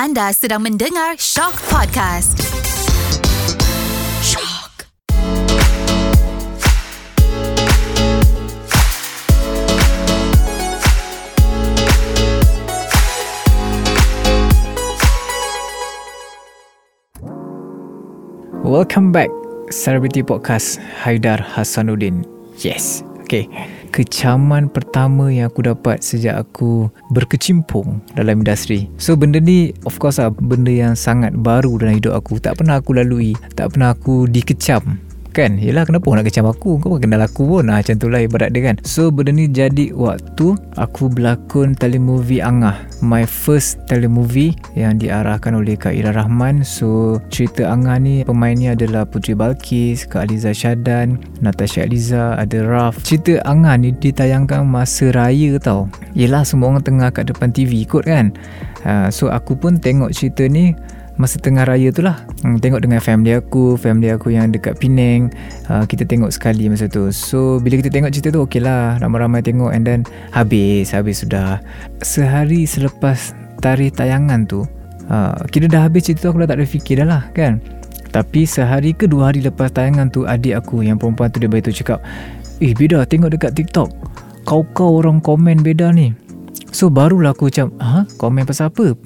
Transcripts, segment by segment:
Anda sedang mendengar Shock Podcast. Shock. Welcome back Celebrity Podcast Haidar Hasanuddin Yes Okay Kecaman pertama yang aku dapat sejak aku berkecimpung dalam industri. So benda ni of course lah benda yang sangat baru dalam hidup aku. Tak pernah aku lalui Tak pernah aku dikecam Kan? Yelah kenapa nak kecam aku? Kau kenal aku pun. Ha, Macam tu lah ibarat dia kan. So benda ni jadi waktu Aku berlakon telemovie Angah. My first telemovie Yang diarahkan oleh Kak Ira Rahman. So cerita Angah ni Pemainnya adalah Putri Balkis Kak Aliza Syadan Natasha Aliza Ada Raf. Cerita Angah ni ditayangkan masa raya tau. Yelah semua orang tengah kat depan TV kot kan? Ha, So aku pun tengok cerita ni masa tengah raya tu lah. Hmm, tengok dengan family aku family aku yang dekat Penang uh, kita tengok sekali masa tu. So bila kita tengok cerita tu okey lah. Ramai-ramai tengok and then habis habis sudah. Sehari selepas tarikh tayangan tu uh, kira dah habis cerita tu aku dah tak ada fikir dah lah kan? Tapi sehari ke dua hari lepas tayangan tu adik aku yang perempuan tu dia beritahu cakap eh beda tengok dekat TikTok. Kau-kau orang komen beda ni. So barulah aku macam ha komen pasal apa?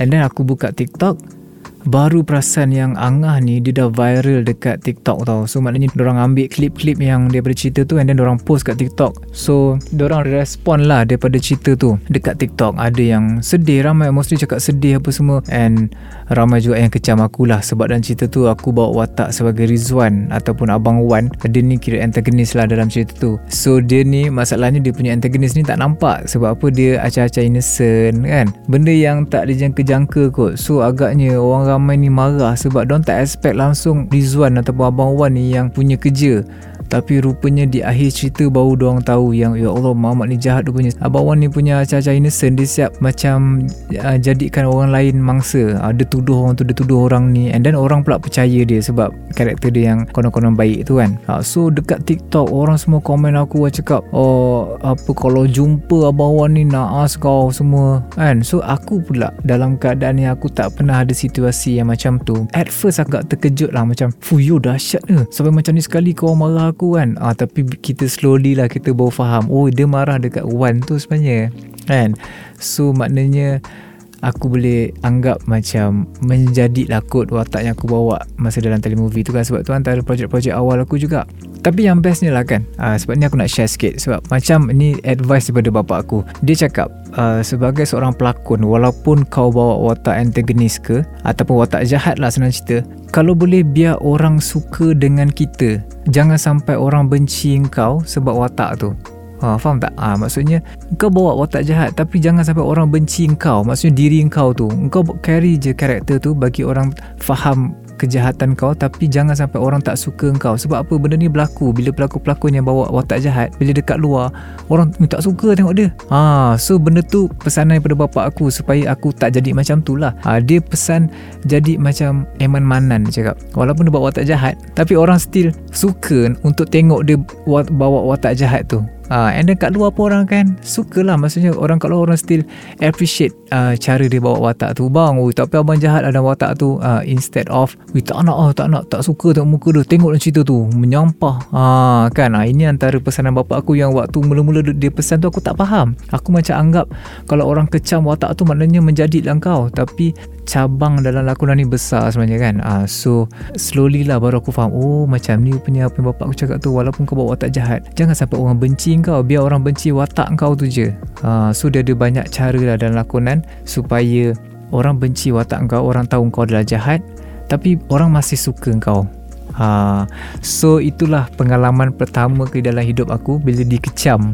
And then aku buka TikTok baru perasan yang Angah ni dia dah viral dekat TikTok tau. So maknanya orang ambil klip-klip yang daripada cerita tu and then orang post kat TikTok. So orang respon lah daripada cerita tu dekat TikTok. Ada yang sedih ramai mostly cakap sedih apa semua and ramai juga yang kecam aku lah sebab dalam cerita tu aku bawa watak sebagai Rizwan ataupun Abang Wan. Dia ni kira antagonis lah dalam cerita tu. So dia ni masalahnya dia punya antagonis ni tak nampak sebab apa dia acah-acah innocent kan. Benda yang tak dijangka-jangka kot. So agaknya orang ramai ni marah sebab don tak expect langsung Rizwan ataupun Abang Wan ni yang punya kerja tapi rupanya di akhir cerita baru diorang tahu yang ya Allah Muhammad ni jahat rupanya. Abang Wan ni punya acah-acah innocent dia siap macam uh, jadikan orang lain mangsa. Uh, dia tuduh orang tu dia tuduh orang ni. And then orang pula percaya dia sebab karakter dia yang konon-konon baik tu kan. Uh, so dekat TikTok orang semua komen aku cakap oh apa kalau jumpa Abang Wan ni naas kau semua. Kan? So aku pula dalam keadaan ni aku tak pernah ada situasi yang macam tu. At first agak terkejut lah macam fuyo dahsyat ke sampai macam ni sekali kau marah aku aku kan? Ah, Tapi kita slowly lah kita baru faham Oh dia marah dekat Wan tu sebenarnya Kan? So maknanya Aku boleh anggap macam Menjadi lakut watak yang aku bawa Masa dalam telemovie tu kan. Sebab tu antara projek-projek awal aku juga. Tapi yang bestnya lah kan. Uh, Sebab ni aku nak share sikit. Sebab macam ni advice daripada bapak aku. Dia cakap uh, Sebagai seorang pelakon Walaupun kau bawa watak antagonis ke Ataupun watak jahat lah senang cerita kalau boleh biar orang suka dengan kita jangan sampai orang benci kau sebab watak tu Ha, faham tak? Ha, maksudnya kau bawa watak jahat tapi jangan sampai orang benci kau. Maksudnya diri kau tu. Kau carry je karakter tu bagi orang faham kejahatan kau tapi jangan sampai orang tak suka kau sebab apa? Benda ni berlaku. Bila pelakon-pelakon yang bawa watak jahat bila dekat luar orang tak suka tengok dia. Ha, so benda tu pesanan daripada bapak aku supaya aku tak jadi macam tu lah. Ha, dia pesan jadi macam Eman Manan dia cakap. Walaupun dia bawa watak jahat tapi orang still suka untuk tengok dia bawa watak jahat tu Uh, and then kat luar pun orang kan suka lah maksudnya orang kat luar orang still appreciate uh, cara dia bawa watak tu bang oh, tapi abang jahat ada watak tu uh, instead of tak nak oh, tak nak tak suka tengok muka dia tengok cerita tu menyampah. Uh, kan? Uh, ini antara pesanan bapak aku yang waktu mula-mula dia pesan tu aku tak faham. Aku macam anggap kalau orang kecam watak tu maknanya menjadi lah kau tapi cabang dalam lakonan ni besar sebenarnya kan. Uh, so slowly lah baru aku faham oh macam ni punya apa yang bapak aku cakap tu walaupun kau bawa watak jahat jangan sampai orang benci kau biar orang benci watak kau tu je. Uh, so dia ada banyak cara lah dalam lakonan supaya orang benci watak kau orang tahu kau adalah jahat tapi orang masih suka kau Ha, so itulah pengalaman pertama ke dalam hidup aku bila dikecam.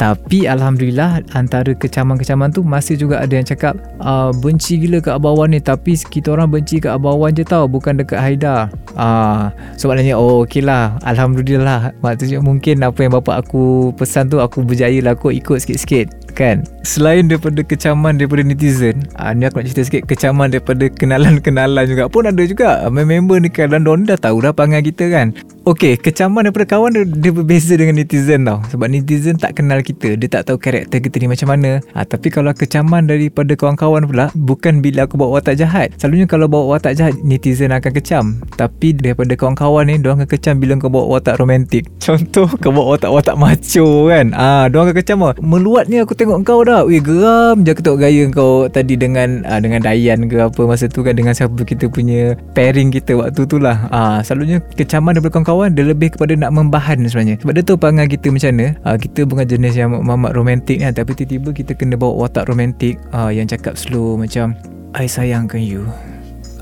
Tapi alhamdulillah antara kecaman-kecaman tu masih juga ada yang cakap uh, benci gila ke abawan ni tapi kita orang benci ke abawan je tau bukan dekat Haida. Uh, so maknanya oh okeylah alhamdulillah. Maksudnya mungkin apa yang bapak aku pesan tu aku berjaya lah aku ikut sikit-sikit kan? Selain daripada kecaman daripada netizen uh, ni aku nak cerita sikit kecaman daripada kenalan-kenalan juga pun ada juga. Member ni dan dah tahu dah panggil kita kan Okay Kecaman daripada kawan dia, dia berbeza dengan netizen tau. Sebab netizen tak kenal kita. Dia tak tahu karakter kita ni macam mana. Ha, Tapi kalau kecaman daripada kawan-kawan pula Bukan bila aku bawa watak jahat. Selalunya kalau bawa watak jahat Netizen akan kecam. Tapi daripada kawan-kawan ni Diorang akan kecam bila kau bawa watak romantik. Contoh kau bawa watak-watak macho kan? Ah, ha, Diorang akan kecam lah Meluat ni aku tengok kau dah. Weh geram je aku tengok gaya kau Tadi dengan ha, dengan Dayan ke apa Masa tu kan dengan siapa kita punya Pairing kita waktu tu lah. Ha, Selalunya kecaman daripada kawan-kawan kawan dia lebih kepada nak membahan sebenarnya. Sebab dia tahu perangai kita macam mana. Uh, kita bukan jenis yang mamak romantik kan tapi tiba-tiba kita kena bawa watak romantik uh, yang cakap slow macam I sayangkan you.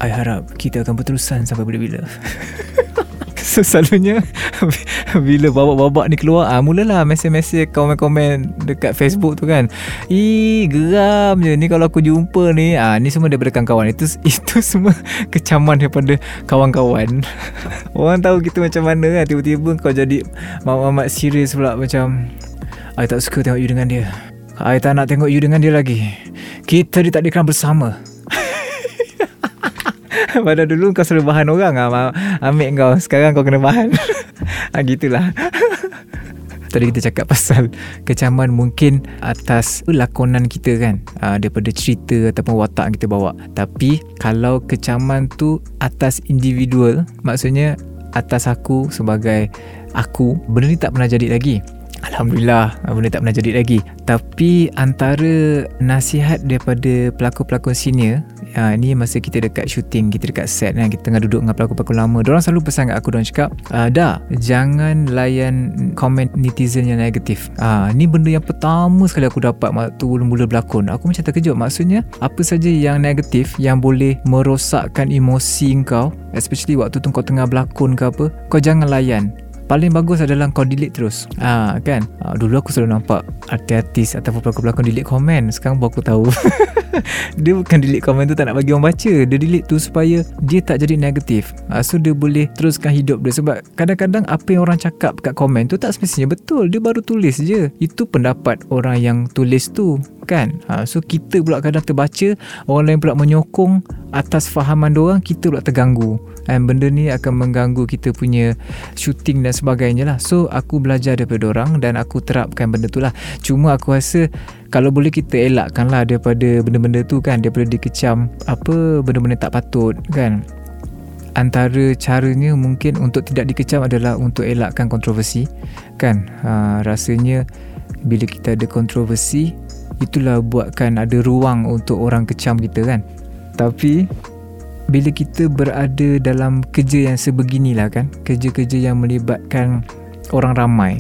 I harap kita akan berterusan sampai bila-bila So selalunya Bila babak-babak ni keluar ah, Mulalah mesej-mesej Komen-komen Dekat Facebook tu kan. Ih geram je. Ni kalau aku jumpa ni ah, Ni semua daripada kawan-kawan. Itu itu semua Kecaman daripada Kawan-kawan. Orang tahu kita macam mana kan. Tiba-tiba kau jadi Mamat-mamat serius pula Macam I tak suka tengok you dengan dia. I tak nak tengok you dengan dia lagi. Kita ditakdirkan bersama Pada dulu kau selalu bahan orang lah Ambil kau. Sekarang kau kena bahan. Ha, Gitulah. Tadi kita cakap pasal kecaman mungkin atas lakonan kita kan. Uh, daripada cerita ataupun watak kita bawa. Tapi kalau kecaman tu atas individual, maksudnya atas aku sebagai aku, benda ni tak pernah jadi lagi. Alhamdulillah benda tak pernah jadi lagi. Tapi antara nasihat daripada pelakon-pelakon senior ha, ni masa kita dekat shooting kita dekat set kan kita tengah duduk dengan pelakon-pelakon lama. Diorang selalu pesan kat aku diorang cakap uh, dah jangan layan komen netizen yang negatif. Ha, ni benda yang pertama sekali aku dapat waktu mula-mula berlakon. Aku macam terkejut. Maksudnya apa saja yang negatif yang boleh merosakkan emosi kau especially waktu tu kau tengah berlakon ke apa kau jangan layan. Paling bagus adalah kau delete terus. Ha, kan? Ha, dulu aku selalu nampak artis-artis ataupun pelakon-pelakon delete komen. Sekarang baru aku tahu dia bukan delete komen tu tak nak bagi orang baca. Dia delete tu supaya dia tak jadi negatif. Ha, so dia boleh teruskan hidup dia. Sebab kadang-kadang apa yang orang cakap kat komen tu tak semestinya betul. Dia baru tulis je. Itu pendapat orang yang tulis tu kan? Ha, so kita pula kadang terbaca orang lain pula menyokong atas fahaman orang kita pula terganggu. And benda ni akan mengganggu kita punya shooting dan sebagainya lah. So aku belajar daripada orang dan aku terapkan benda tu lah. Cuma aku rasa kalau boleh kita elakkan lah daripada benda-benda tu kan? Daripada dikecam apa benda-benda tak patut kan? Antara caranya mungkin untuk tidak dikecam adalah untuk elakkan kontroversi kan? Ha, rasanya bila kita ada kontroversi itulah buatkan ada ruang untuk orang kecam kita kan? Tapi bila kita berada dalam kerja yang sebeginilah kan? Kerja-kerja yang melibatkan orang ramai.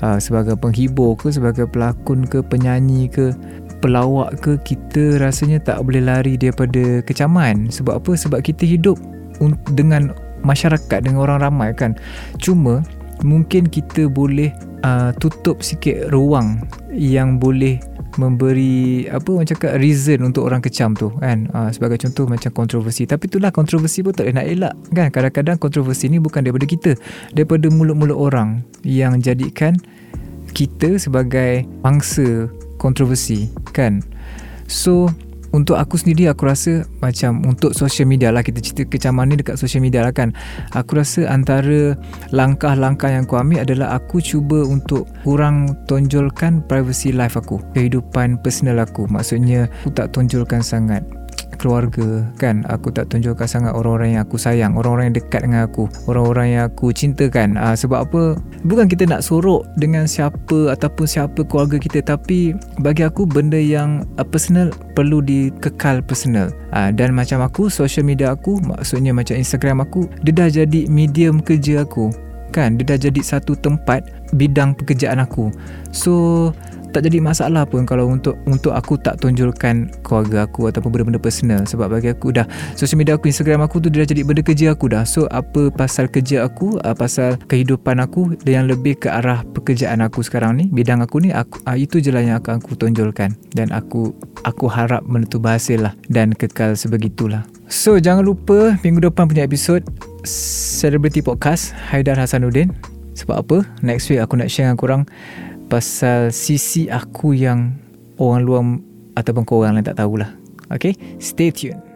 Uh, sebagai penghibur ke sebagai pelakon ke penyanyi ke pelawak ke kita rasanya tak boleh lari daripada kecaman. Sebab apa? Sebab kita hidup dengan masyarakat dengan orang ramai kan? Cuma mungkin kita boleh uh, tutup sikit ruang yang boleh memberi apa orang cakap reason untuk orang kecam tu kan? Uh, sebagai contoh macam kontroversi. Tapi itulah kontroversi pun tak boleh nak elak kan? Kadang-kadang kontroversi ni bukan daripada kita. Daripada mulut-mulut orang yang jadikan kita sebagai bangsa kontroversi kan? So untuk aku sendiri aku rasa macam untuk social media lah kita cerita kecaman ni dekat social media lah kan. Aku rasa antara langkah-langkah yang aku ambil adalah aku cuba untuk kurang tonjolkan privacy life aku kehidupan personal aku. Maksudnya aku tak tonjolkan sangat keluarga kan? Aku tak tunjukkan sangat orang-orang yang aku sayang orang-orang yang dekat dengan aku orang-orang yang aku cintakan uh, sebab apa? Bukan kita nak sorok dengan siapa ataupun siapa keluarga kita tapi bagi aku benda yang uh, personal perlu dikekal personal. Uh, dan macam aku social media aku maksudnya macam Instagram aku dia dah jadi medium kerja aku kan? Dia dah jadi satu tempat bidang pekerjaan aku. So tak jadi masalah pun kalau untuk untuk aku tak tonjolkan keluarga aku ataupun benda-benda personal. Sebab bagi aku dah social media aku Instagram aku tu dah jadi benda kerja aku dah. So apa pasal kerja aku uh, pasal kehidupan aku yang lebih ke arah pekerjaan aku sekarang ni bidang aku ni aku, uh, itu je lah yang akan aku tonjolkan. Dan aku aku harap tu berhasil lah dan kekal sebegitulah. So jangan lupa minggu depan punya episod Celebrity Podcast Haidar Hasanuddin. Sebab apa? Next week aku nak share dengan korang pasal sisi aku yang orang luar ataupun korang lain tak tahulah. Okay, stay tuned.